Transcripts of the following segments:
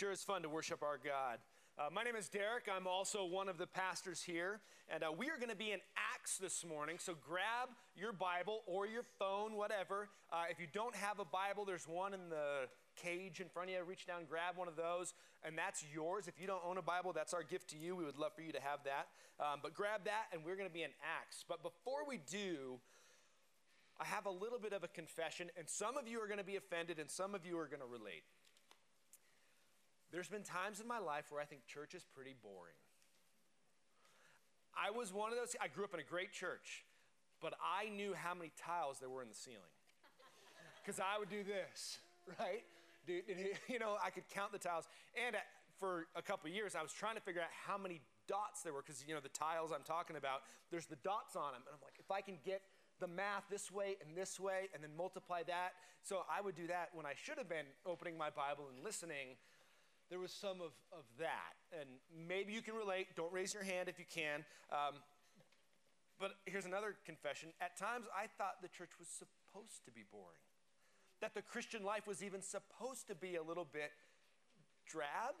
sure is fun to worship our God. Uh, my name is Derek. I'm also one of the pastors here. And uh, we are going to be in Acts this morning. So grab your Bible or your phone, whatever. Uh, if you don't have a Bible, there's one in the cage in front of you. Reach down, grab one of those, and that's yours. If you don't own a Bible, that's our gift to you. We would love for you to have that. Um, but grab that, and we're going to be in Acts. But before we do, I have a little bit of a confession, and some of you are going to be offended, and some of you are going to relate. There's been times in my life where I think church is pretty boring. I was one of those, I grew up in a great church, but I knew how many tiles there were in the ceiling. Because I would do this, right? Dude, you know, I could count the tiles. And for a couple years, I was trying to figure out how many dots there were, because, you know, the tiles I'm talking about, there's the dots on them. And I'm like, if I can get the math this way and this way and then multiply that. So I would do that when I should have been opening my Bible and listening there was some of, of that. And maybe you can relate. Don't raise your hand if you can. Um, but here's another confession. At times, I thought the church was supposed to be boring, that the Christian life was even supposed to be a little bit drab.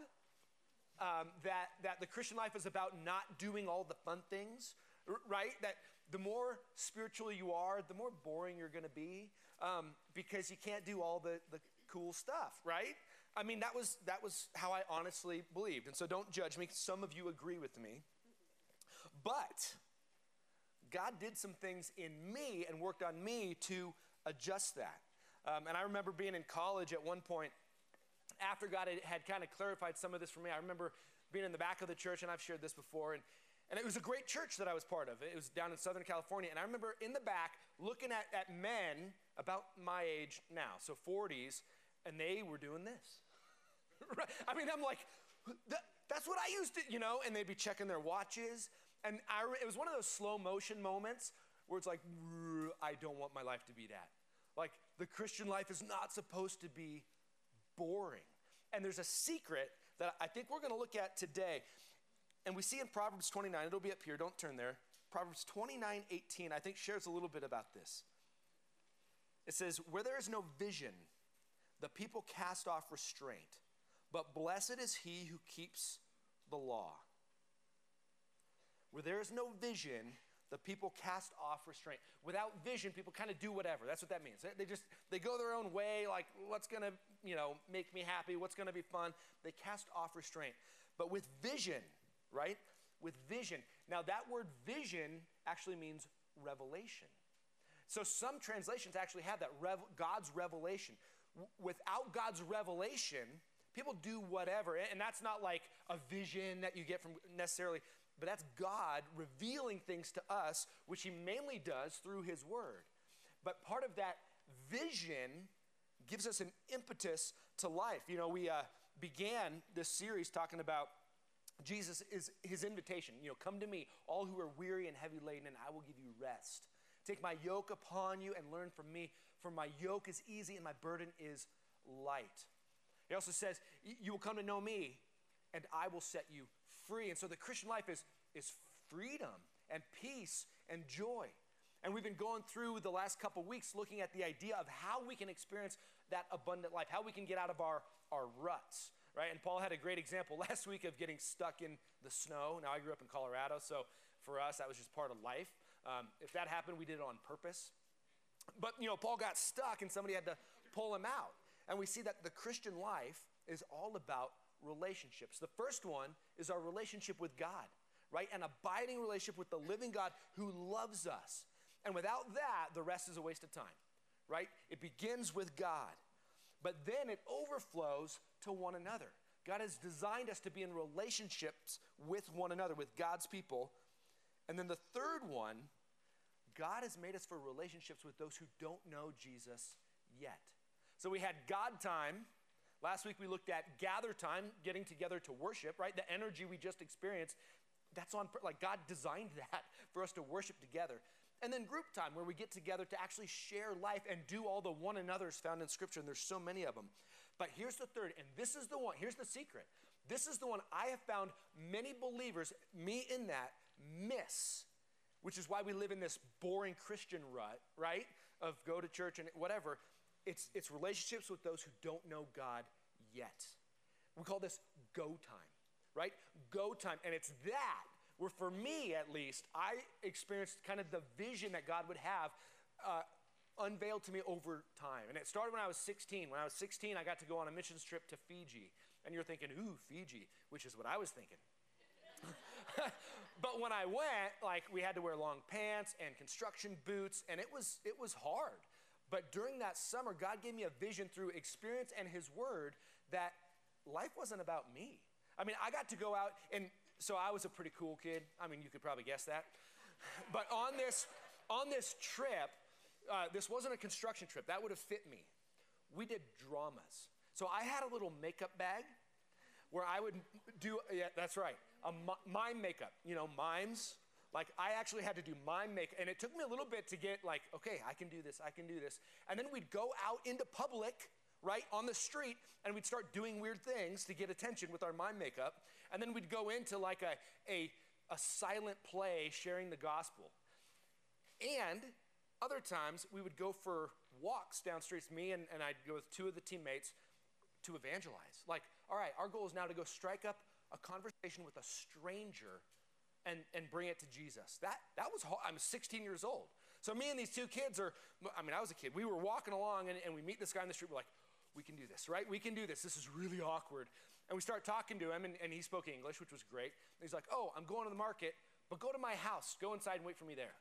Um, that, that the Christian life is about not doing all the fun things, right? That the more spiritual you are, the more boring you're going to be um, because you can't do all the, the cool stuff, right? I mean, that was, that was how I honestly believed. And so don't judge me. Some of you agree with me. But God did some things in me and worked on me to adjust that. Um, and I remember being in college at one point, after God had, had kind of clarified some of this for me, I remember being in the back of the church, and I've shared this before, and, and it was a great church that I was part of. It was down in Southern California. And I remember in the back looking at, at men about my age now, so 40s, and they were doing this. right? I mean, I'm like, that, that's what I used to, you know, and they'd be checking their watches. And I, it was one of those slow motion moments where it's like, I don't want my life to be that. Like, the Christian life is not supposed to be boring. And there's a secret that I think we're going to look at today. And we see in Proverbs 29, it'll be up here, don't turn there. Proverbs 29 18, I think, shares a little bit about this. It says, Where there is no vision, the people cast off restraint, but blessed is he who keeps the law. Where there is no vision, the people cast off restraint. Without vision, people kind of do whatever. That's what that means. They just they go their own way, like what's gonna, you know, make me happy, what's gonna be fun. They cast off restraint. But with vision, right? With vision. Now that word vision actually means revelation. So some translations actually have that God's revelation without God's revelation, people do whatever. And that's not like a vision that you get from necessarily, but that's God revealing things to us, which He mainly does through His Word. But part of that vision gives us an impetus to life. You know, we uh, began this series talking about Jesus is his invitation. You know, come to me, all who are weary and heavy laden, and I will give you rest. Take my yoke upon you and learn from me, for my yoke is easy and my burden is light. He also says, You will come to know me, and I will set you free. And so the Christian life is, is freedom and peace and joy. And we've been going through the last couple weeks looking at the idea of how we can experience that abundant life, how we can get out of our, our ruts, right? And Paul had a great example last week of getting stuck in the snow. Now, I grew up in Colorado, so for us, that was just part of life. Um, if that happened, we did it on purpose. But, you know, Paul got stuck and somebody had to pull him out. And we see that the Christian life is all about relationships. The first one is our relationship with God, right? An abiding relationship with the living God who loves us. And without that, the rest is a waste of time, right? It begins with God, but then it overflows to one another. God has designed us to be in relationships with one another, with God's people, and then the third one, God has made us for relationships with those who don't know Jesus yet. So we had God time. Last week we looked at gather time, getting together to worship, right? The energy we just experienced, that's on, like God designed that for us to worship together. And then group time, where we get together to actually share life and do all the one another's found in Scripture, and there's so many of them. But here's the third, and this is the one, here's the secret. This is the one I have found many believers, me in that, miss, which is why we live in this boring Christian rut, right? Of go to church and whatever. It's, it's relationships with those who don't know God yet. We call this go time, right? Go time. And it's that where, for me at least, I experienced kind of the vision that God would have. Uh, unveiled to me over time. And it started when I was 16. When I was 16, I got to go on a missions trip to Fiji. And you're thinking, ooh, Fiji, which is what I was thinking. but when I went, like we had to wear long pants and construction boots, and it was it was hard. But during that summer, God gave me a vision through experience and His Word that life wasn't about me. I mean, I got to go out, and so I was a pretty cool kid. I mean, you could probably guess that. But on this on this trip, uh, this wasn't a construction trip. That would have fit me. We did dramas. So I had a little makeup bag where I would do, yeah, that's right, a mime makeup, you know, mimes. Like I actually had to do mime makeup, and it took me a little bit to get like, okay, I can do this, I can do this. And then we'd go out into public, right, on the street, and we'd start doing weird things to get attention with our mime makeup. And then we'd go into like a, a, a silent play sharing the gospel. And other times we would go for walks down streets, me and, and I'd go with two of the teammates to evangelize. Like, all right, our goal is now to go strike up a conversation with a stranger and, and bring it to Jesus. That, that was. I'm 16 years old. So me and these two kids are, I mean, I was a kid. We were walking along and, and we meet this guy in the street. We're like, we can do this, right? We can do this. This is really awkward. And we start talking to him and, and he spoke English, which was great. And he's like, oh, I'm going to the market, but go to my house. Go inside and wait for me there.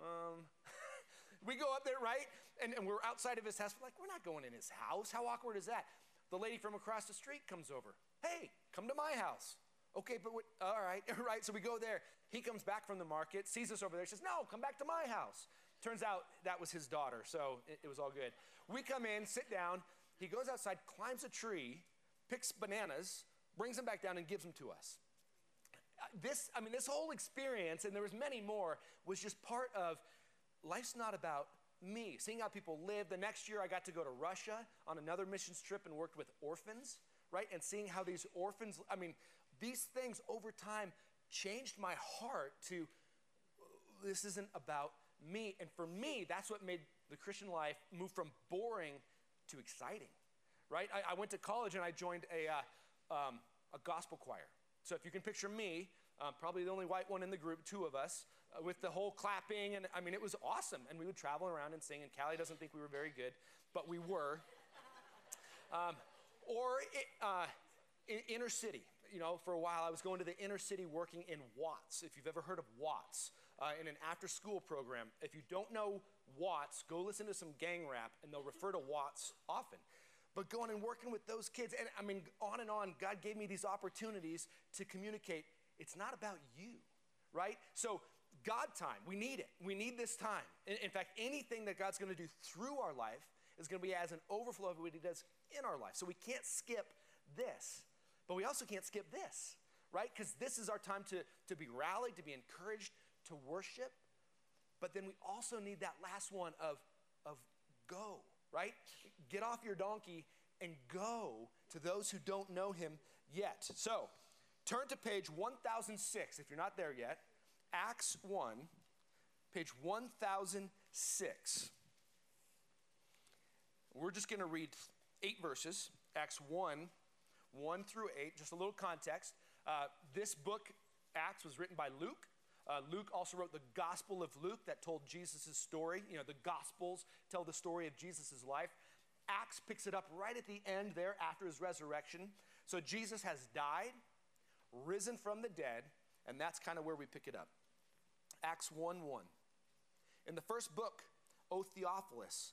Um, we go up there, right? And, and we're outside of his house. We're like, we're not going in his house. How awkward is that? The lady from across the street comes over. Hey, come to my house. Okay, but what, all right, all right. So we go there. He comes back from the market, sees us over there, says, No, come back to my house. Turns out that was his daughter, so it, it was all good. We come in, sit down. He goes outside, climbs a tree, picks bananas, brings them back down, and gives them to us. This, I mean, this whole experience, and there was many more, was just part of life's not about me, seeing how people live. The next year, I got to go to Russia on another missions trip and worked with orphans, right? And seeing how these orphans, I mean, these things over time changed my heart to this isn't about me. And for me, that's what made the Christian life move from boring to exciting, right? I, I went to college and I joined a, uh, um, a gospel choir. So if you can picture me, um, probably the only white one in the group, two of us, uh, with the whole clapping. And I mean, it was awesome. And we would travel around and sing. And Callie doesn't think we were very good, but we were. Um, or it, uh, in, inner city. You know, for a while I was going to the inner city working in Watts. If you've ever heard of Watts, uh, in an after school program. If you don't know Watts, go listen to some gang rap and they'll refer to Watts often. But going and working with those kids, and I mean, on and on, God gave me these opportunities to communicate. It's not about you, right? So God time. We need it. We need this time. In, in fact, anything that God's to do through our life is to be as an overflow of what He does in our life. So we can't skip this, but we also can't skip this, right? Because this is our time to, to be rallied, to be encouraged, to worship. But then we also need that last one of, of go, right? Get off your donkey and go to those who don't know Him yet. So turn to page 1006 if you're not there yet. Acts 1, page 1006. We're just going to read eight verses, Acts 1, 1 through 8, just a little context. Uh, this book, Acts, was written by Luke. Uh, Luke also wrote the Gospel of Luke that told Jesus' story. You know, the Gospels tell the story of Jesus' life. Acts picks it up right at the end there after his resurrection. So Jesus has died, risen from the dead, and that's kind of where we pick it up. Acts 1 1. In the first book, O Theophilus,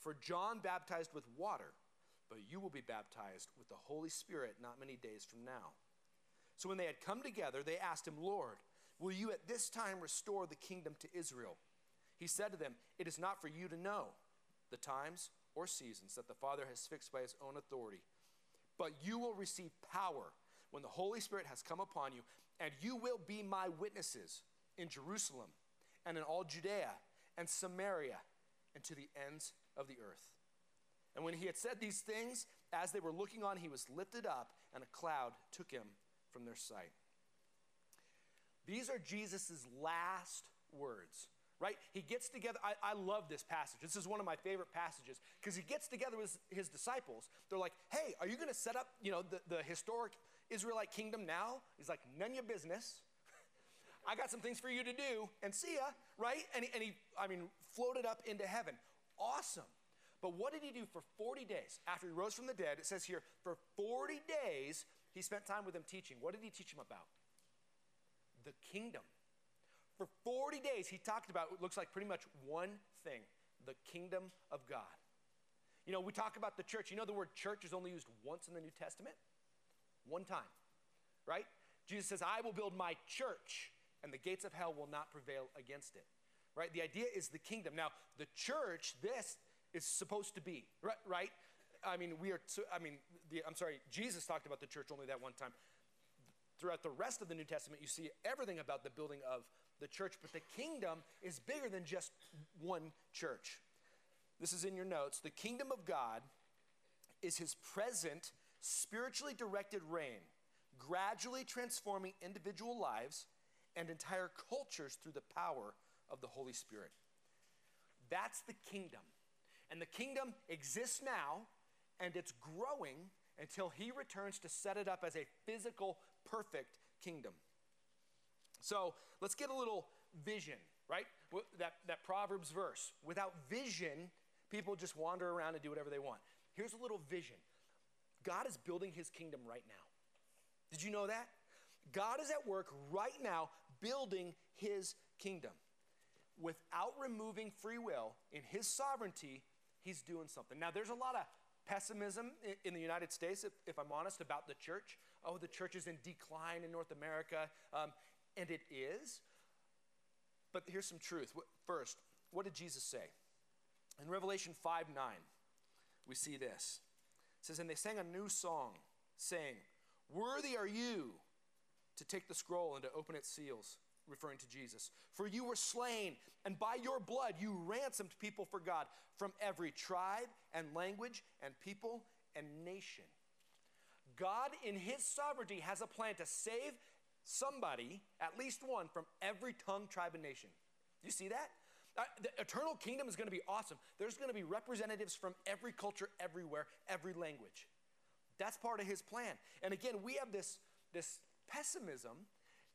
For John baptized with water, but you will be baptized with the Holy Spirit not many days from now. So when they had come together, they asked him, Lord, will you at this time restore the kingdom to Israel? He said to them, It is not for you to know the times or seasons that the Father has fixed by his own authority but you will receive power when the Holy Spirit has come upon you, and you will be my witnesses in Jerusalem and in all Judea and Samaria and to the ends of the earth. And when he had said these things, as they were looking on, he was lifted up, and a cloud took him from their sight. These are Jesus' last words, right? He gets together. I, I love this passage. This is one of my favorite passages because he gets together with his disciples. They're like, hey, are you going to set up, you know, the, the historic Israelite kingdom now? He's like, none of your business. I got some things for you to do, and see ya, right? And and he, I mean, floated up into heaven. Awesome. But what did he do for 40 days? After he rose from the dead, it says here, for 40 days, he spent time with them teaching. What did he teach them about? The kingdom. For 40 days, he talked about what looks like pretty much one thing the kingdom of God. You know, we talk about the church. You know, the word church is only used once in the New Testament? One time, right? Jesus says, I will build my church, and the gates of hell will not prevail against it, right? The idea is the kingdom. Now, the church, this is supposed to be, right? right? I mean, we are, I mean, the, I'm sorry, Jesus talked about the church only that one time. Throughout the rest of the New Testament, you see everything about the building of the church, but the kingdom is bigger than just one church. This is in your notes. The kingdom of God is his present, spiritually directed reign, gradually transforming individual lives and entire cultures through the power of the Holy Spirit. That's the kingdom. And the kingdom exists now and it's growing until he returns to set it up as a physical, perfect kingdom. So let's get a little vision, right? That, that Proverbs verse. Without vision, people just wander around and do whatever they want. Here's a little vision God is building his kingdom right now. Did you know that? God is at work right now building his kingdom. Without removing free will, in his sovereignty, he's doing something. Now, there's a lot of pessimism in the United States, if, if I'm honest, about the church. Oh, the church is in decline in North America. Um, and it is. But here's some truth. First, what did Jesus say? In Revelation 5 9, we see this. It says, And they sang a new song, saying, Worthy are you to take the scroll and to open its seals, referring to Jesus. For you were slain, and by your blood you ransomed people for God from every tribe and language and people and nation. God, in his sovereignty, has a plan to save somebody, at least one, from every tongue, tribe, and nation. You see that? Uh, the eternal kingdom is going to be awesome. There's going to be representatives from every culture, everywhere, every language. That's part of his plan. And again, we have this, this pessimism,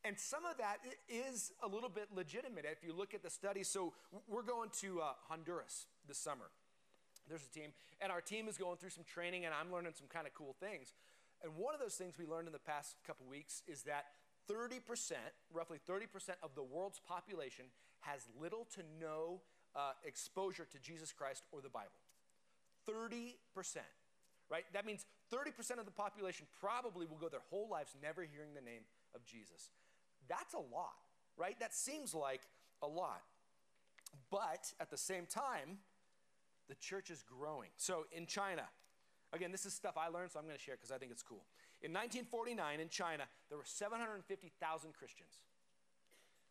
and some of that is a little bit legitimate if you look at the study. So we're going to uh, Honduras this summer. There's a team, and our team is going through some training, and I'm learning some kind of cool things. And one of those things we learned in the past couple weeks is that 30%, roughly 30% of the world's population has little to no uh, exposure to Jesus Christ or the Bible. 30%, right? That means 30% of the population probably will go their whole lives never hearing the name of Jesus. That's a lot, right? That seems like a lot. But at the same time, the church is growing. So in China, again, this is stuff I learned, so I'm going to share because I think it's cool. In 1949, in China, there were 750,000 Christians.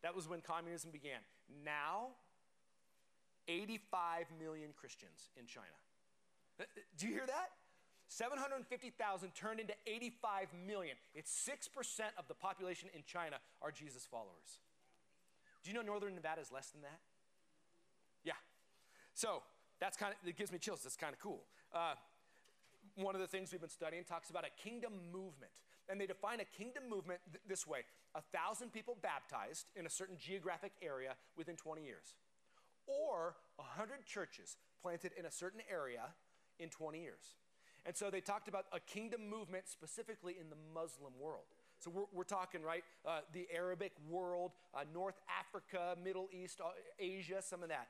That was when communism began. Now, 85 million Christians in China. Uh, uh, do you hear that? 750,000 turned into 85 million. It's 6% of the population in China are Jesus followers. Do you know Northern Nevada is less than that? Yeah. So that's kind of, it gives me chills. That's kind of cool. Uh, one of the things we've been studying talks about a kingdom movement. And they define a kingdom movement th- this way a thousand people baptized in a certain geographic area within 20 years, or 100 churches planted in a certain area in 20 years. And so they talked about a kingdom movement specifically in the Muslim world. So we're, we're talking, right, uh, the Arabic world, uh, North Africa, Middle East, uh, Asia, some of that.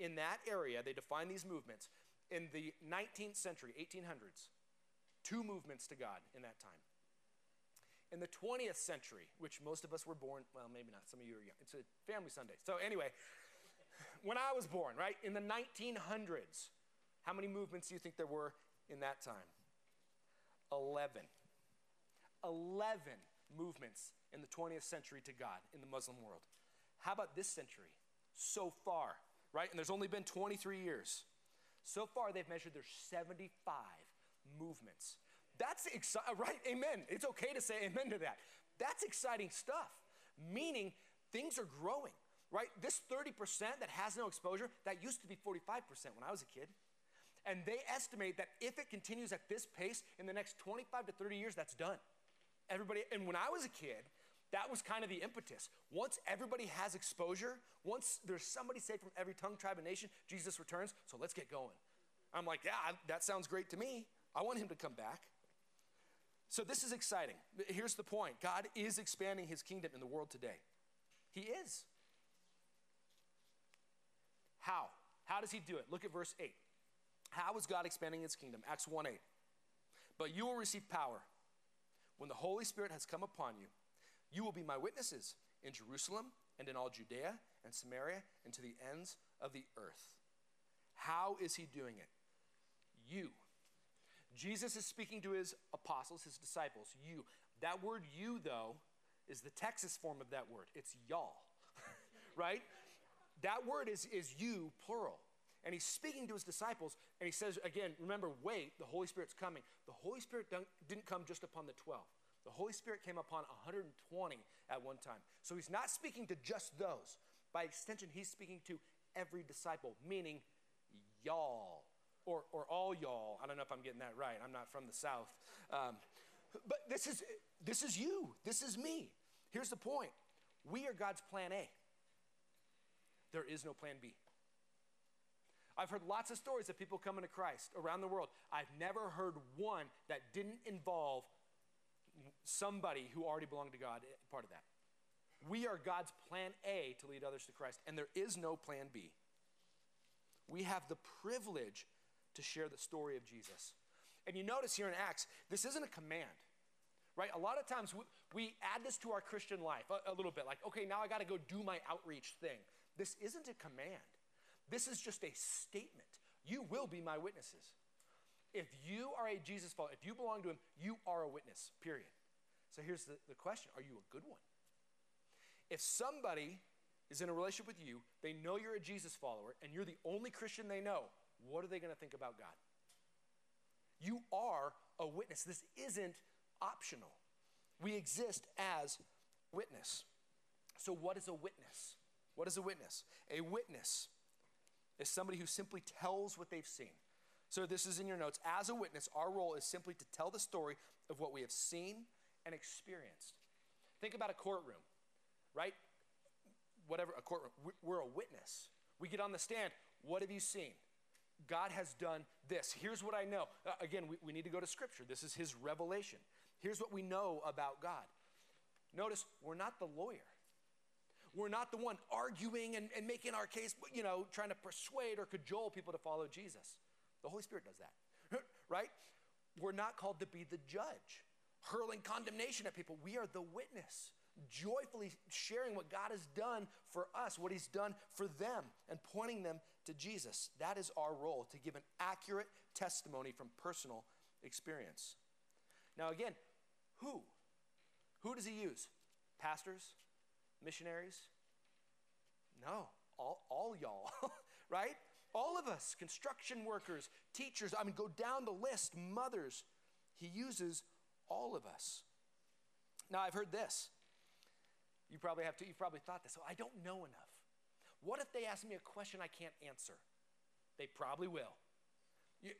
In that area, they define these movements in the 19th century, 1800s, two movements to God in that time. In the 20th century, which most of us were born, well, maybe not, some of you are young. It's a family Sunday. So, anyway, when I was born, right, in the 1900s, how many movements do you think there were in that time? 11. 11 movements in the 20th century to God in the Muslim world. How about this century? So far, right? And there's only been 23 years. So far, they've measured there's 75 movements. That's exciting, uh, right? Amen. It's okay to say amen to that. That's exciting stuff, meaning things are growing, right? This 30% that has no exposure, that used to be 45% when I was a kid. And they estimate that if it continues at this pace in the next 25 to 30 years, that's done. Everybody, and when I was a kid, that was kind of the impetus. Once everybody has exposure, once there's somebody saved from every tongue, tribe, and nation, Jesus returns, so let's get going. I'm like, yeah, that sounds great to me. I want him to come back. So this is exciting. Here's the point God is expanding his kingdom in the world today. He is. How? How does he do it? Look at verse 8. How is God expanding his kingdom? Acts 1 8. But you will receive power when the Holy Spirit has come upon you. You will be my witnesses in Jerusalem and in all Judea and Samaria and to the ends of the earth. How is he doing it? You. Jesus is speaking to his apostles, his disciples, you. That word you, though, is the Texas form of that word. It's y'all, right? That word is, is you, plural. And he's speaking to his disciples, and he says, again, remember, wait, the Holy Spirit's coming. The Holy Spirit didn't come just upon the 12. The Holy Spirit came upon 120 at one time. So he's not speaking to just those. By extension, he's speaking to every disciple, meaning y'all, or, or all y'all. I don't know if I'm getting that right. I'm not from the South. Um, but this is, this is you. This is me. Here's the point we are God's plan A. There is no plan B. I've heard lots of stories of people coming to Christ around the world. I've never heard one that didn't involve somebody who already belonged to God, eh, part of that. We are God's plan A to lead others to Christ, and there is no plan B. We have the privilege to share the story of Jesus. And you notice here in Acts, this isn't a command, right? A lot of times we, we add this to our Christian life a, a little bit, like, okay, now I got to go do my outreach thing. This isn't a command, this is just a statement. You will be my witnesses. If you are a Jesus follower, if you belong to him, you are a witness, period. So here's the, the question Are you a good one? If somebody is in a relationship with you, they know you're a Jesus follower, and you're the only Christian they know, what are they going to think about God? You are a witness. This isn't optional. We exist as witness. So, what is a witness? What is a witness? A witness is somebody who simply tells what they've seen. So, this is in your notes. As a witness, our role is simply to tell the story of what we have seen and experienced. Think about a courtroom, right? Whatever, a courtroom. We're a witness. We get on the stand. What have you seen? God has done this. Here's what I know. Uh, again, we, we need to go to Scripture. This is His revelation. Here's what we know about God. Notice, we're not the lawyer. We're not the one arguing and, and making our case, you know, trying to persuade or cajole people to follow Jesus. The Holy Spirit does that, right? We're not called to be the judge, hurling condemnation at people. We are the witness, joyfully sharing what God has done for us, what He's done for them, and pointing them to Jesus. That is our role, to give an accurate testimony from personal experience. Now, again, who? Who does He use? Pastors? Missionaries? No, all, all y'all, right? All of us, construction workers, teachers, I mean, go down the list, mothers. He uses all of us. Now, I've heard this. You probably have to, you've probably thought this. Oh, I don't know enough. What if they ask me a question I can't answer? They probably will.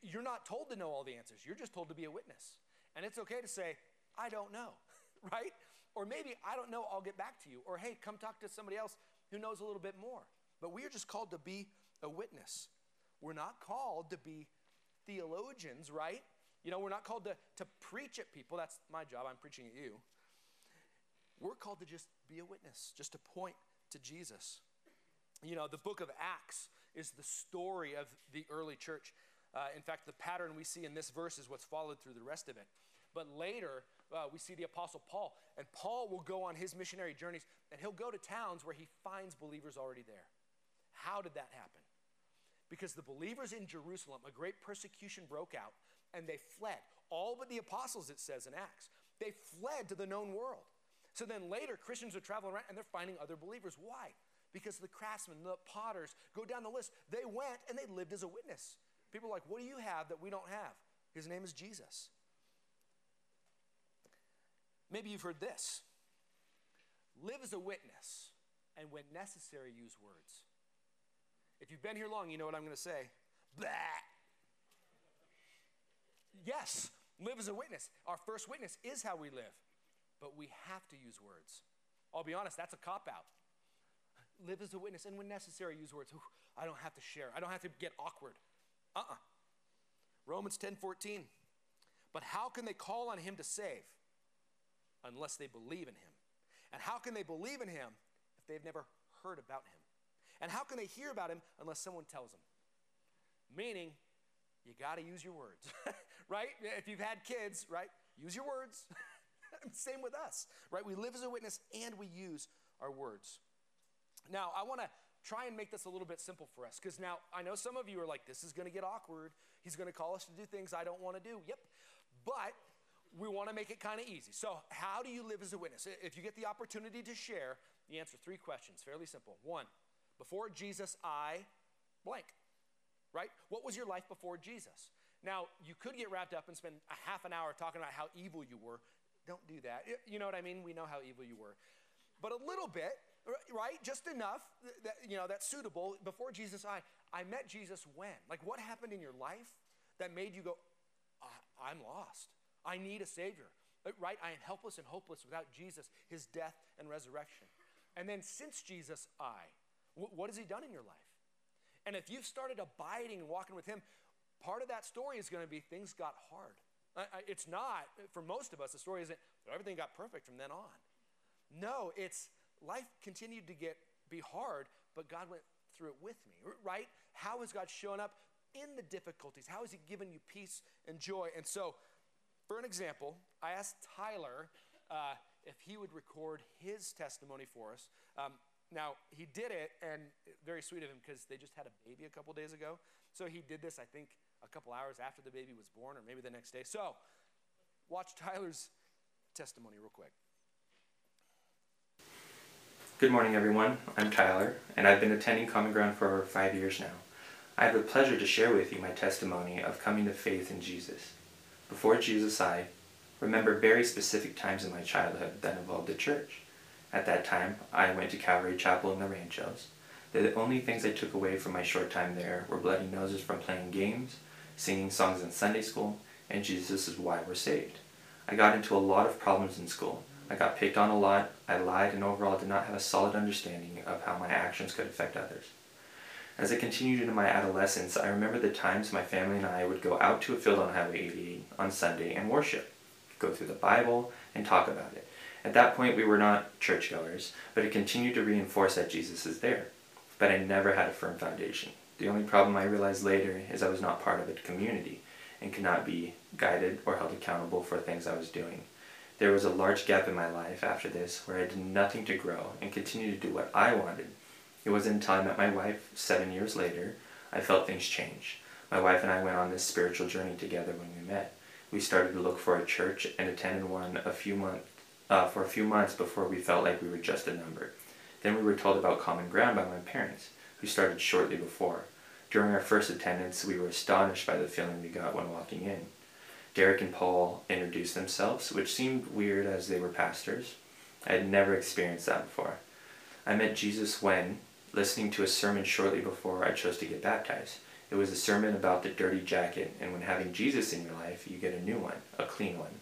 You're not told to know all the answers, you're just told to be a witness. And it's okay to say, I don't know, right? Or maybe, I don't know, I'll get back to you. Or hey, come talk to somebody else who knows a little bit more. But we are just called to be a witness. We're not called to be theologians, right? You know, we're not called to, to preach at people. That's my job. I'm preaching at you. We're called to just be a witness, just to point to Jesus. You know, the book of Acts is the story of the early church. Uh, in fact, the pattern we see in this verse is what's followed through the rest of it. But later, uh, we see the Apostle Paul, and Paul will go on his missionary journeys, and he'll go to towns where he finds believers already there. How did that happen? Because the believers in Jerusalem, a great persecution broke out, and they fled. all but the apostles, it says in Acts. They fled to the known world. So then later, Christians are traveling around and they're finding other believers. Why? Because the craftsmen, the potters, go down the list. They went and they lived as a witness. People are like, What do you have that we don't have? His name is Jesus. Maybe you've heard this live as a witness, and when necessary, use words. If you've been here long, you know what I'm going to say. Blah. Yes, live as a witness. Our first witness is how we live, but we have to use words. I'll be honest, that's a cop out. Live as a witness, and when necessary, use words. Ooh, I don't have to share, I don't have to get awkward. Uh uh-uh. uh Romans 10 14. But how can they call on him to save unless they believe in him? And how can they believe in him if they've never heard about him? And how can they hear about him unless someone tells them? Meaning, you got to use your words, right? If you've had kids, right? Use your words. Same with us, right? We live as a witness and we use our words. Now, I want to try and make this a little bit simple for us because now I know some of you are like, this is going to get awkward. He's going to call us to do things I don't want to do. Yep. But we want to make it kind of easy. So, how do you live as a witness? If you get the opportunity to share, the answer three questions, fairly simple. One, before Jesus, I blank, right? What was your life before Jesus? Now, you could get wrapped up and spend a half an hour talking about how evil you were. Don't do that. You know what I mean? We know how evil you were. But a little bit, right? Just enough that, you know, that's suitable. Before Jesus, I, I met Jesus when? Like, what happened in your life that made you go, I'm lost? I need a Savior, right? I am helpless and hopeless without Jesus, His death and resurrection. And then since Jesus, I. What has He done in your life? And if you've started abiding and walking with Him, part of that story is going to be things got hard. It's not, for most of us, the story isn't everything got perfect from then on. No, it's life continued to get be hard, but God went through it with me, right? How has God shown up in the difficulties? How has He given you peace and joy? And so, for an example, I asked Tyler uh, if he would record his testimony for us. Um, now, he did it, and very sweet of him because they just had a baby a couple days ago. So he did this, I think, a couple hours after the baby was born, or maybe the next day. So, watch Tyler's testimony real quick. Good morning, everyone. I'm Tyler, and I've been attending Common Ground for over five years now. I have the pleasure to share with you my testimony of coming to faith in Jesus. Before Jesus, I remember very specific times in my childhood that involved the church. At that time, I went to Calvary Chapel in the Ranchos. The only things I took away from my short time there were bloody noses from playing games, singing songs in Sunday school, and Jesus is why we're saved. I got into a lot of problems in school. I got picked on a lot, I lied, and overall did not have a solid understanding of how my actions could affect others. As I continued into my adolescence, I remember the times my family and I would go out to a field on Highway 88 on Sunday and worship, go through the Bible, and talk about it. At that point, we were not churchgoers, but it continued to reinforce that Jesus is there. But I never had a firm foundation. The only problem I realized later is I was not part of a community and could not be guided or held accountable for things I was doing. There was a large gap in my life after this where I did nothing to grow and continue to do what I wanted it wasn't until I met my wife seven years later I felt things change. My wife and I went on this spiritual journey together when we met. We started to look for a church and attended one a few months uh, for a few months before we felt like we were just a number. Then we were told about Common Ground by my parents, who started shortly before. During our first attendance, we were astonished by the feeling we got when walking in. Derek and Paul introduced themselves, which seemed weird as they were pastors. I had never experienced that before. I met Jesus when, listening to a sermon shortly before I chose to get baptized. It was a sermon about the dirty jacket, and when having Jesus in your life, you get a new one, a clean one.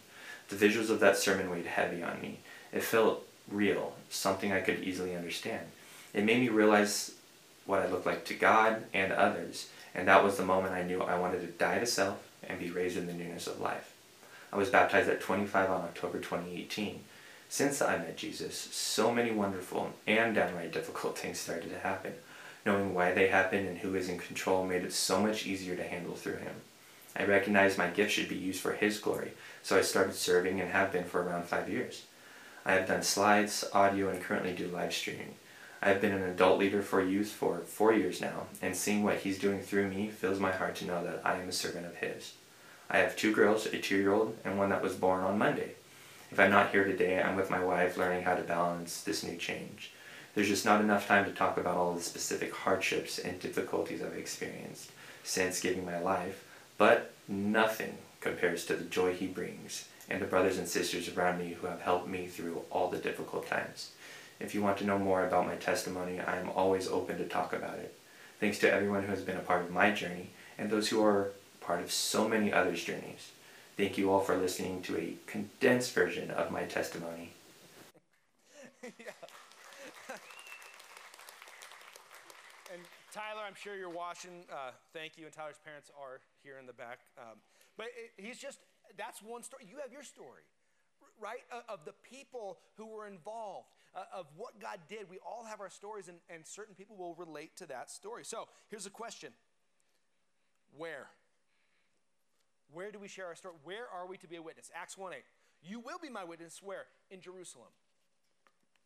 The visuals of that sermon weighed heavy on me. It felt real, something I could easily understand. It made me realize what I looked like to God and others, and that was the moment I knew I wanted to die to self and be raised in the newness of life. I was baptized at 25 on October 2018. Since I met Jesus, so many wonderful and downright difficult things started to happen. Knowing why they happened and who is in control made it so much easier to handle through Him. I recognized my gift should be used for His glory, so I started serving and have been for around five years. I have done slides, audio, and currently do live streaming. I have been an adult leader for youth for four years now, and seeing what He's doing through me fills my heart to know that I am a servant of His. I have two girls, a two year old, and one that was born on Monday. If I'm not here today, I'm with my wife learning how to balance this new change. There's just not enough time to talk about all the specific hardships and difficulties I've experienced since giving my life, but nothing compares to the joy He brings and the brothers and sisters around me who have helped me through all the difficult times. If you want to know more about my testimony, I am always open to talk about it. Thanks to everyone who has been a part of my journey and those who are part of so many others' journeys. Thank you all for listening to a condensed version of my testimony. and Tyler, I'm sure you're watching. Uh, thank you. And Tyler's parents are here in the back. Um, but it, he's just, that's one story. You have your story, right? Of the people who were involved, uh, of what God did. We all have our stories, and, and certain people will relate to that story. So here's a question Where? Where do we share our story? Where are we to be a witness? Acts 1 8. You will be my witness where? In Jerusalem.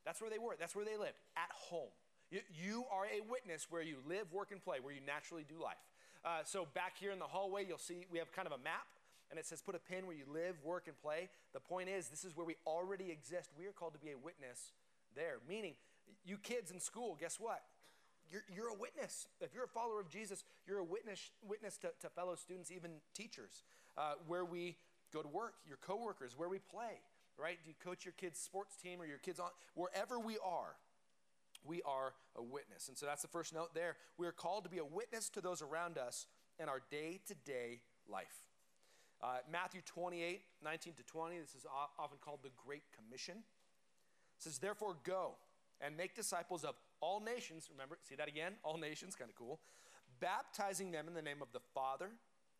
That's where they were. That's where they lived. At home. You, you are a witness where you live, work, and play, where you naturally do life. Uh, so back here in the hallway, you'll see we have kind of a map, and it says put a pin where you live, work, and play. The point is, this is where we already exist. We are called to be a witness there. Meaning, you kids in school, guess what? You're, you're a witness. If you're a follower of Jesus, you're a witness, witness to, to fellow students, even teachers. Uh, where we go to work, your coworkers, where we play, right? Do you coach your kids' sports team or your kids on? Wherever we are, we are a witness. And so that's the first note there. We are called to be a witness to those around us in our day to day life. Uh, Matthew 28, 19 to 20, this is often called the Great Commission. It says, Therefore, go and make disciples of all nations. Remember, see that again? All nations, kind of cool. Baptizing them in the name of the Father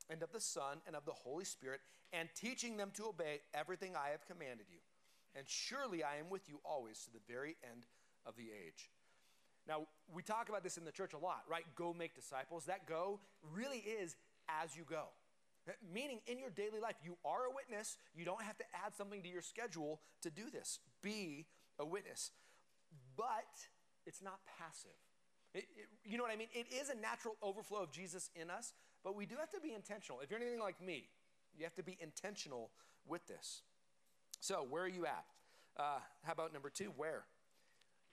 and of the Son and of the Holy Spirit, and teaching them to obey everything I have commanded you. And surely I am with you always to the very end of the age. Now, we talk about this in the church a lot, right? Go make disciples. That go really is as you go. Meaning, in your daily life, you are a witness. You don't have to add something to your schedule to do this. Be a witness. But it's not passive. It, it, you know what I mean? It is a natural overflow of Jesus in us, but we do have to be intentional. If you're anything like me, you have to be intentional with this. So, where are you at? Uh, how about number two? Where?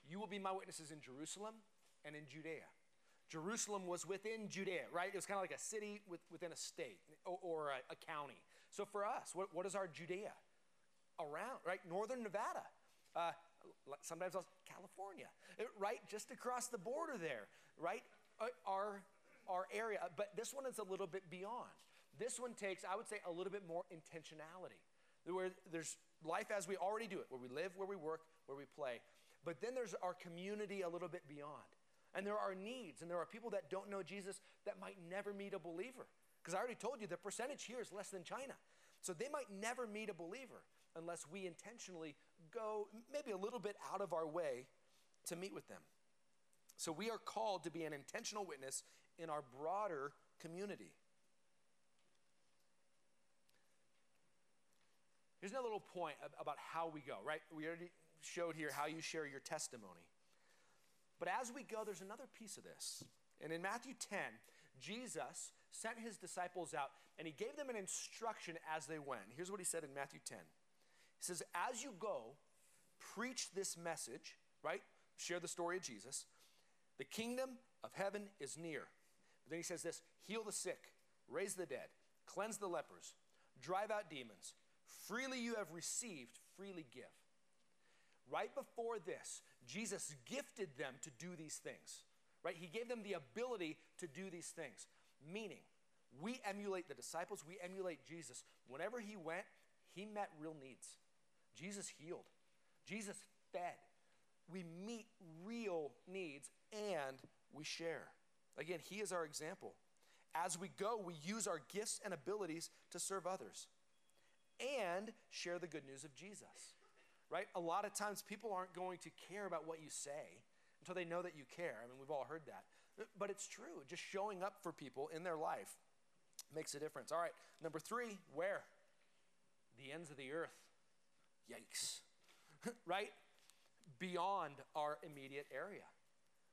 You will be my witnesses in Jerusalem and in Judea. Jerusalem was within Judea, right? It was kind of like a city with, within a state or, or a, a, county. So for us, what, what is our Judea? Around, right? Northern Nevada. Uh, sometimes California, uh, right? Just across the border there, right? Uh, our, our area. But this one is a little bit beyond. This one takes, I would say, a little bit more intentionality. Where there's life as we already do it, where we live, where we work, where we play. But then there's our community a little bit beyond. And there are needs, and there are people that don't know Jesus that might never meet a believer. Because I already told you the percentage here is less than China. So they might never meet a believer unless we intentionally go maybe a little bit out of our way to meet with them. So we are called to be an intentional witness in our broader community. Here's another little point about how we go, right? We already showed here how you share your testimony. But as we go, there's another piece of this. And in Matthew 10, Jesus sent his disciples out and he gave them an instruction as they went. Here's what he said in Matthew 10 He says, As you go, preach this message, right? Share the story of Jesus. The kingdom of heaven is near. But then he says this heal the sick, raise the dead, cleanse the lepers, drive out demons. Freely you have received, freely give. Right before this, Jesus gifted them to do these things. Right? He gave them the ability to do these things. Meaning, we emulate the disciples, we emulate Jesus. Whenever he went, he met real needs. Jesus healed. Jesus fed. We meet real needs and we share. Again, he is our example. As we go, we use our gifts and abilities to serve others and share the good news of Jesus right? A lot of times people aren't going to care about what you say until they know that you care. I mean, we've all heard that. But it's true. Just showing up for people in their life makes a difference. All right, number three, where? The ends of the earth. Yikes. right? Beyond our immediate area.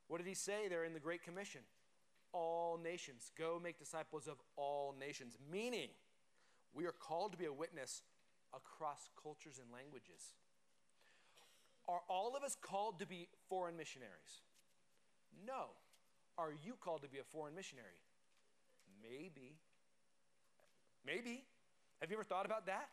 What did he say there in the Great Commission? All nations. Go make disciples of all nations. Meaning, We are called to be a witness across cultures and languages. Are all of us called to be foreign missionaries? No. Are you called to be a foreign missionary? Maybe. Maybe. Have you ever thought about that?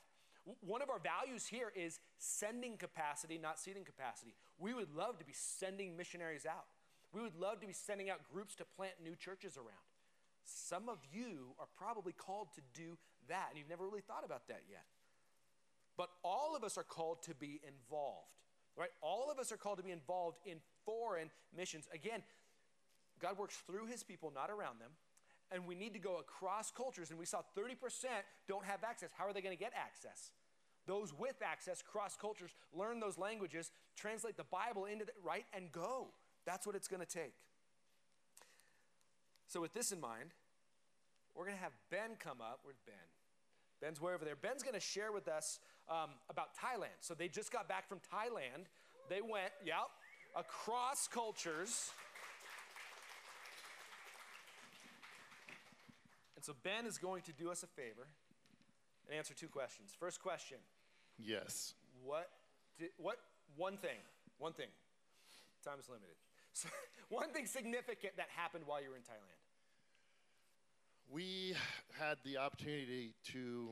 One of our values here is sending capacity, not seating capacity. We would love to be sending missionaries out. We would love to be sending out groups to plant new churches around. Some of you are probably called to do that, and you've never really thought about that yet. But all of us are called to be involved, right? All of us are called to be involved in foreign missions. Again, God works through his people, not around them. And we need to go across cultures. And we saw 30% don't have access. How are they going to get access? Those with access, cross cultures, learn those languages, translate the Bible into the right, and go. That's what it's going to take. So, with this in mind, we're going to have Ben come up. Where's Ben? Ben's way over there. Ben's going to share with us um, about Thailand. So, they just got back from Thailand. They went, yep, across cultures. And so, Ben is going to do us a favor and answer two questions. First question Yes. What, did, what one thing, one thing, time is limited. So, one thing significant that happened while you were in Thailand. We had the opportunity to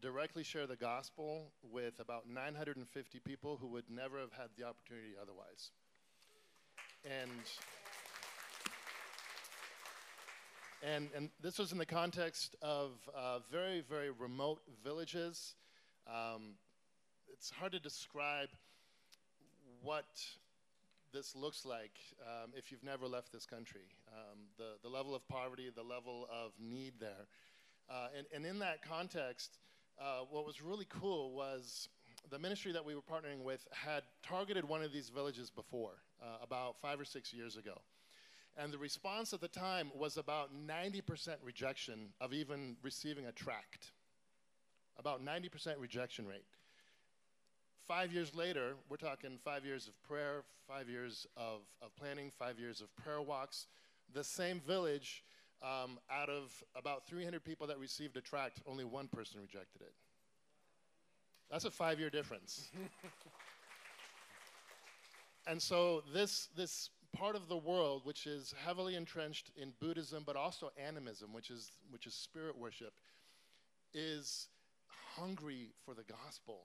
directly share the gospel with about 950 people who would never have had the opportunity otherwise. And and, and this was in the context of uh, very, very remote villages. Um, it's hard to describe what this looks like um, if you've never left this country. Um, the, the level of poverty, the level of need there. Uh, and, and in that context, uh, what was really cool was the ministry that we were partnering with had targeted one of these villages before, uh, about five or six years ago. And the response at the time was about 90% rejection of even receiving a tract. About 90% rejection rate. Five years later, we're talking five years of prayer, five years of, of planning, five years of prayer walks. The same village, um, out of about 300 people that received a tract, only one person rejected it. That's a five year difference. and so, this, this part of the world which is heavily entrenched in Buddhism, but also animism, which is, which is spirit worship, is hungry for the gospel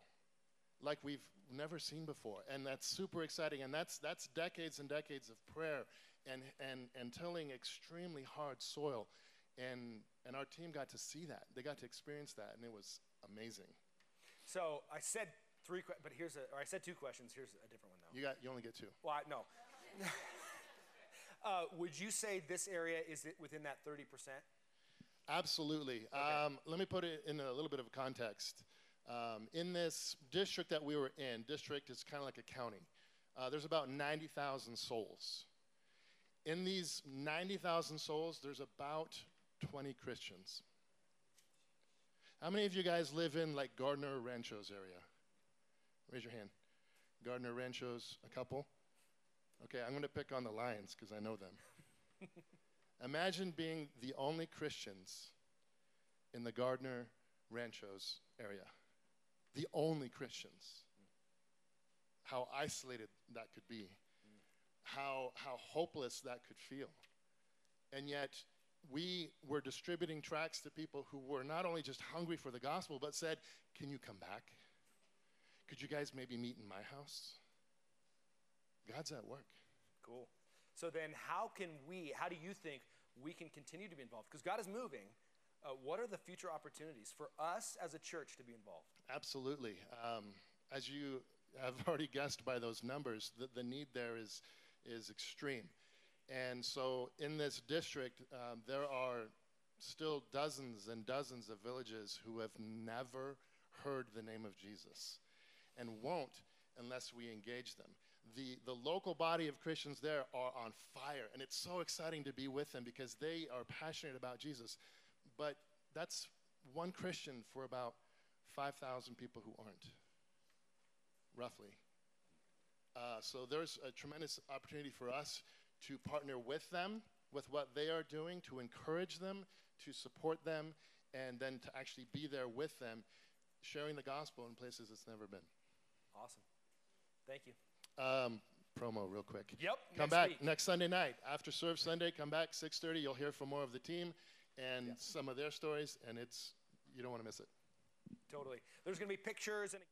like we've never seen before. And that's super exciting. And that's, that's decades and decades of prayer and, and, and tilling extremely hard soil. And, and our team got to see that. They got to experience that, and it was amazing. So I said three, but here's a, or I said two questions. Here's a different one, though. You, got, you only get two. Well, I, no. uh, would you say this area is it within that 30%? Absolutely. Okay. Um, let me put it in a little bit of a context. Um, in this district that we were in, district is kind of like a county, uh, there's about 90,000 souls. In these 90,000 souls, there's about 20 Christians. How many of you guys live in like Gardner Ranchos area? Raise your hand. Gardner Ranchos, a couple? Okay, I'm going to pick on the Lions because I know them. Imagine being the only Christians in the Gardner Ranchos area the only Christians. How isolated that could be, how, how hopeless that could feel. And yet, we were distributing tracts to people who were not only just hungry for the gospel, but said, Can you come back? Could you guys maybe meet in my house? God's at work. Cool. So then, how can we, how do you think we can continue to be involved? Because God is moving. Uh, what are the future opportunities for us as a church to be involved? Absolutely. Um, as you have already guessed by those numbers, the, the need there is, is extreme. And so in this district, um, there are still dozens and dozens of villages who have never heard the name of Jesus and won't unless we engage them. The, the local body of Christians there are on fire, and it's so exciting to be with them because they are passionate about Jesus. But that's one Christian for about 5,000 people who aren't, roughly. Uh, so there's a tremendous opportunity for us to partner with them with what they are doing, to encourage them, to support them, and then to actually be there with them, sharing the gospel in places it's never been. Awesome. Thank you. Um, promo real quick. Yep, Come next back week. next Sunday night after serve Sunday. Come back 6:30. You'll hear from more of the team and some of their stories, and it's you don't want to miss it. Totally. There's going to be pictures and.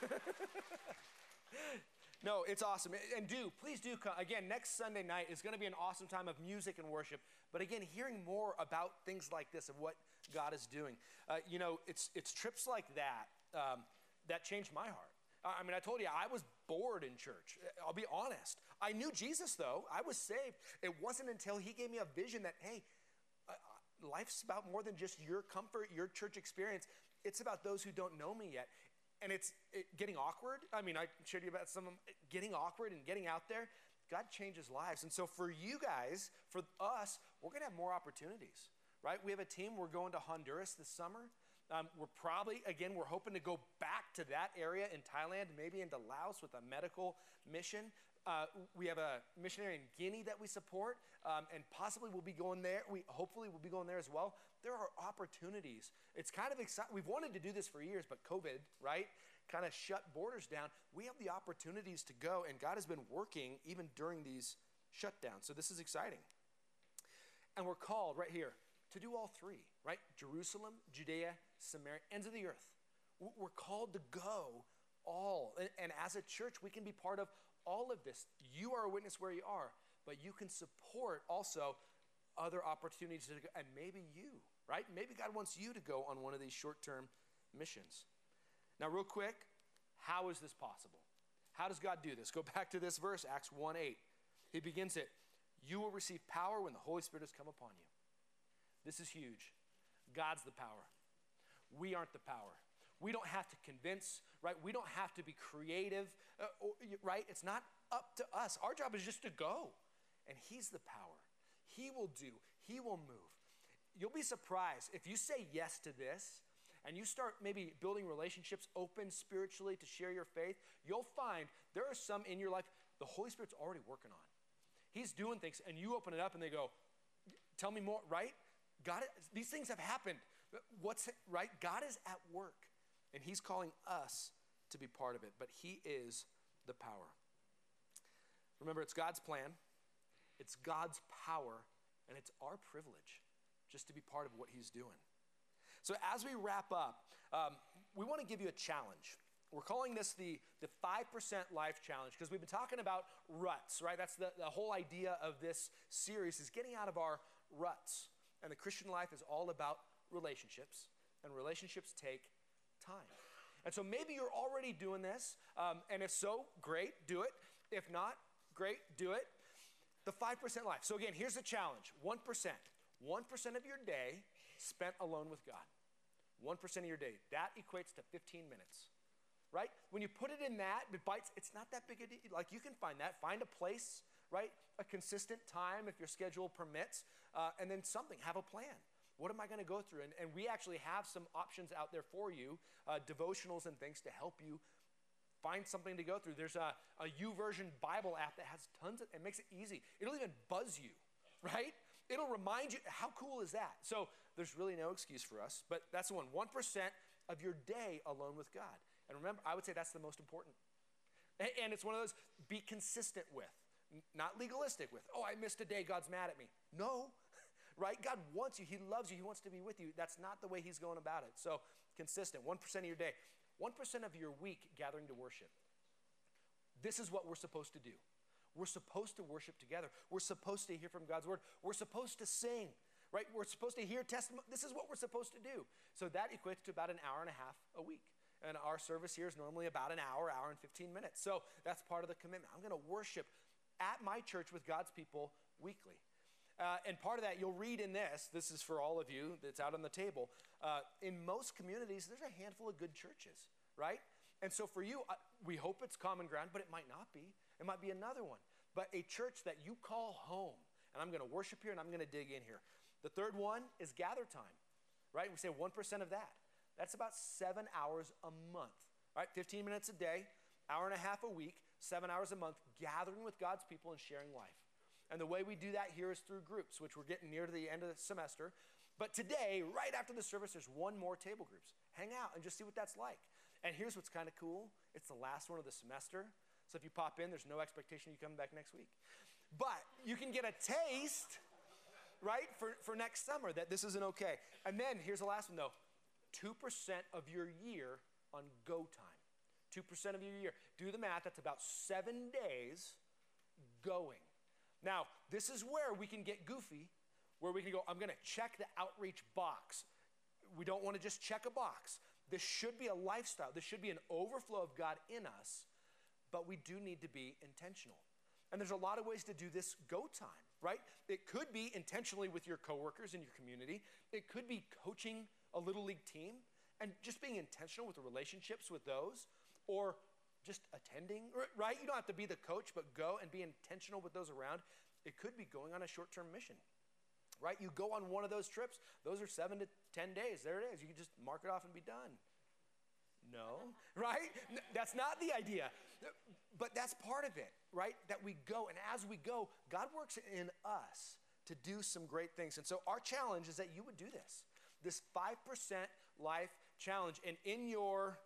no, it's awesome. And do, please do come. Again, next Sunday night is going to be an awesome time of music and worship. But again, hearing more about things like this, of what God is doing. Uh, you know, it's, it's trips like that um, that changed my heart. Uh, I mean, I told you, I was bored in church. I'll be honest. I knew Jesus, though. I was saved. It wasn't until he gave me a vision that, hey, uh, life's about more than just your comfort, your church experience. It's about those who don't know me yet. And it's it, getting awkward. I mean, I showed you about some of them getting awkward and getting out there. God changes lives. And so for you guys, for us, we're going to have more opportunities, right? We have a team. We're going to Honduras this summer. Um, we're probably, again, we're hoping to go back to that area in Thailand, maybe into Laos with a medical mission. Uh, we have a missionary in Guinea that we support, um, and possibly we'll be going there. We hopefully we'll be going there as well. There are opportunities. It's kind of exciting. We've wanted to do this for years, but COVID, right, kind of shut borders down. We have the opportunities to go, and God has been working even during these shutdowns. So this is exciting. And we're called right here to do all three, right? Jerusalem, Judea, Samaria, ends of the earth. We're called to go all. And as a church, we can be part of all of this. You are a witness where you are, but you can support also other opportunities to go, and maybe you, right? Maybe God wants you to go on one of these short term missions. Now, real quick, how is this possible? How does God do this? Go back to this verse, Acts 1 8. He begins it You will receive power when the Holy Spirit has come upon you. This is huge. God's the power. We aren't the power. We don't have to convince, right? We don't have to be creative, uh, or, right? It's not up to us. Our job is just to go. And He's the power. He will do, He will move. You'll be surprised if you say yes to this and you start maybe building relationships open spiritually to share your faith, you'll find there are some in your life the Holy Spirit's already working on. He's doing things, and you open it up and they go, Tell me more, right? God, these things have happened. What's right? God is at work, and He's calling us to be part of it, but He is the power. Remember, it's God's plan, it's God's power, and it's our privilege just to be part of what He's doing. So, as we wrap up, um, we want to give you a challenge. We're calling this the, the 5% life challenge because we've been talking about ruts, right? That's the, the whole idea of this series is getting out of our ruts. And the Christian life is all about relationships, and relationships take time. And so maybe you're already doing this, um, and if so, great, do it. If not, great, do it. The 5% life. So again, here's the challenge 1%. 1% of your day spent alone with God. 1% of your day. That equates to 15 minutes. Right? When you put it in that, it bites, it's not that big a deal. Like you can find that. Find a place, right? A consistent time if your schedule permits, uh, and then something. Have a plan. What am I going to go through? And, and, we actually have some options out there for you, uh, devotionals and things to help you find something to go through. There's a, a YouVersion Bible app that has tons of, it makes it easy. It'll even buzz you, right? It'll remind you, how cool is that? So there's really no excuse for us, but that's the one 1% of your day alone with God. And remember, I would say that's the most important. And it's one of those be consistent with, not legalistic with. Oh, I missed a day, God's mad at me. No, right? God wants you, He loves you, He wants to be with you. That's not the way He's going about it. So, consistent, 1% of your day, 1% of your week gathering to worship. This is what we're supposed to do. We're supposed to worship together. We're supposed to hear from God's word. We're supposed to sing, right? We're supposed to hear testimony. This is what we're supposed to do. So that equates to about an hour and a half a week. And our service here is normally about an hour, hour and 15 minutes. So that's part of the commitment. I'm going to worship at my church with God's people weekly. Uh, and part of that, you'll read in this, this is for all of you that's out on the table. Uh, in most communities, there's a handful of good churches, right? And so for you, uh, we hope it's common ground, but it might not be. It might be another one. But a church that you call home, and I'm going to worship here and I'm going to dig in here. The third one is gather time, right? We say 1% of that. That's about seven hours a month, right? 15 minutes a day, hour and a half a week, seven hours a month, gathering with God's people and sharing life. And the way we do that here is through groups, which we're getting near to the end of the semester. But today, right after the service, there's one more table groups. Hang out and just see what that's like. And here's what's kind of cool it's the last one of the semester. So if you pop in, there's no expectation you come back next week. But you can get a taste, right, for, for next summer that this isn't okay. And then here's the last one though 2% of your year on go time. 2% of your year. Do the math, that's about seven days going. Now, this is where we can get goofy, where we can go, I'm gonna check the outreach box. We don't wanna just check a box. This should be a lifestyle, this should be an overflow of God in us, but we do need to be intentional. And there's a lot of ways to do this go time, right? It could be intentionally with your coworkers in your community, it could be coaching a little league team and just being intentional with the relationships with those, or just attending, right? You don't have to be the coach, but go and be intentional with those around. It could be going on a short term mission, right? You go on one of those trips, those are seven to 10 days. There it is. You can just mark it off and be done. No, right? That's not the idea. But that's part of it, right? That we go, and as we go, God works in us to do some great things. And so our challenge is that you would do this this 5% life challenge. And in your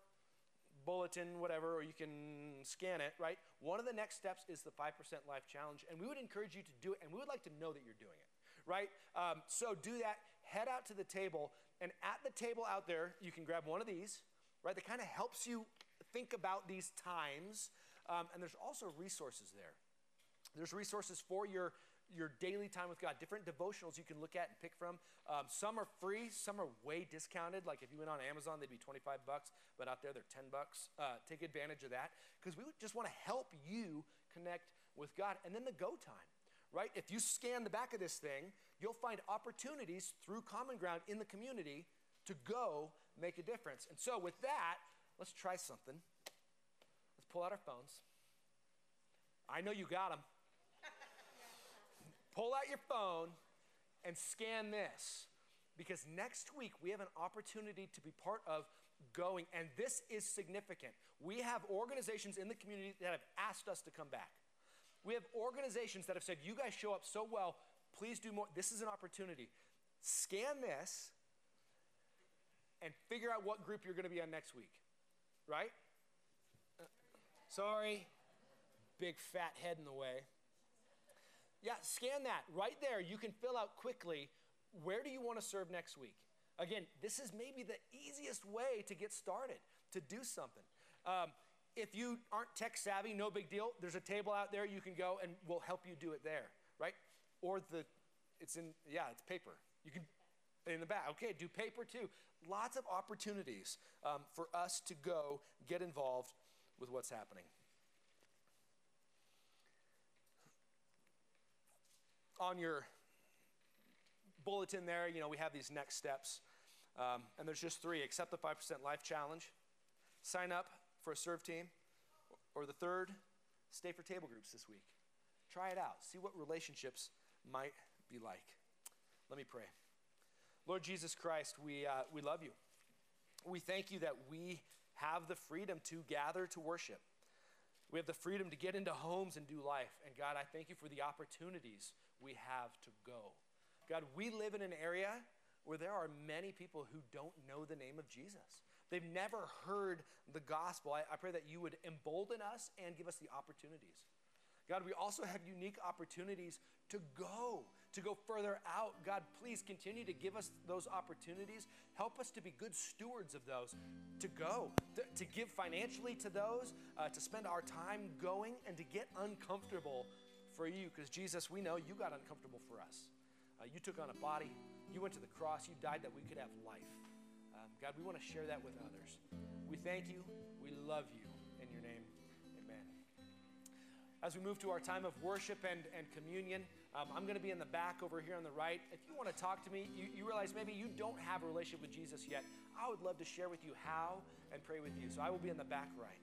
bulletin, whatever, or you can scan it, right? One of the next steps is the 5% life challenge. And we would encourage you to do it, and we would like to know that you're doing it, right? Um, so do that. Head out to the table, and at the table out there, you can grab one of these, right? That kind of helps you think about these times. Um, and there's also resources there. There's resources for your your daily time with God, different devotionals you can look at and pick from. Um, some are free, some are way discounted. Like if you went on Amazon, they'd be 25 bucks, but out there they're 10 bucks. Uh, take advantage of that because we just want to help you connect with God. And then the go time, right? If you scan the back of this thing, you'll find opportunities through Common Ground in the community to go make a difference. And so with that, let's try something. Let's pull out our phones. I know you got them pull out your phone and scan this because next week we have an opportunity to be part of going, and this is significant. We have organizations in the community that have asked us to come back. We have organizations that have said, You guys show up so well, please do more. This is an opportunity. Scan this and figure out what group you're going to be on next week, right? Uh, sorry, big fat head in the way. Yeah, scan that right there. You can fill out quickly where do you want to serve next week? Again, this is maybe the easiest way to get started, to do something. Um, if you aren't tech savvy, no big deal. There's a table out there you can go and we'll help you do it there, right? Or the, it's in, yeah, it's paper. You can, in the back. Okay, do paper too. Lots of opportunities um, for us to go get involved with what's happening. On your bulletin there, you know, we have these next steps. Um, and there's just three accept the 5% life challenge, sign up for a serve team, or the third, stay for table groups this week. Try it out, see what relationships might be like. Let me pray. Lord Jesus Christ, we, uh, we love you. We thank you that we have the freedom to gather to worship. We have the freedom to get into homes and do life. And God, I thank you for the opportunities we have to go. God, we live in an area where there are many people who don't know the name of Jesus. They've never heard the gospel. I, I, pray that you would embolden us and give us the opportunities. God, we also have unique opportunities to go, to go further out. God, please continue to give us those opportunities. Help us to be good stewards of those, to go, to, to give financially to those, uh, to spend our time going, and to get uncomfortable for you because Jesus, we know you got uncomfortable for us. Uh, you took on a body, you went to the cross, you died that we could have life. Um, God, we want to share that with others. We thank you, we love you. In your name, amen. As we move to our time of worship and, and communion, um, I'm going to be in the back over here on the right. If you want to talk to me, you, you realize maybe you don't have a relationship with Jesus yet, I would love to share with you how and pray with you. So I will be in the back right.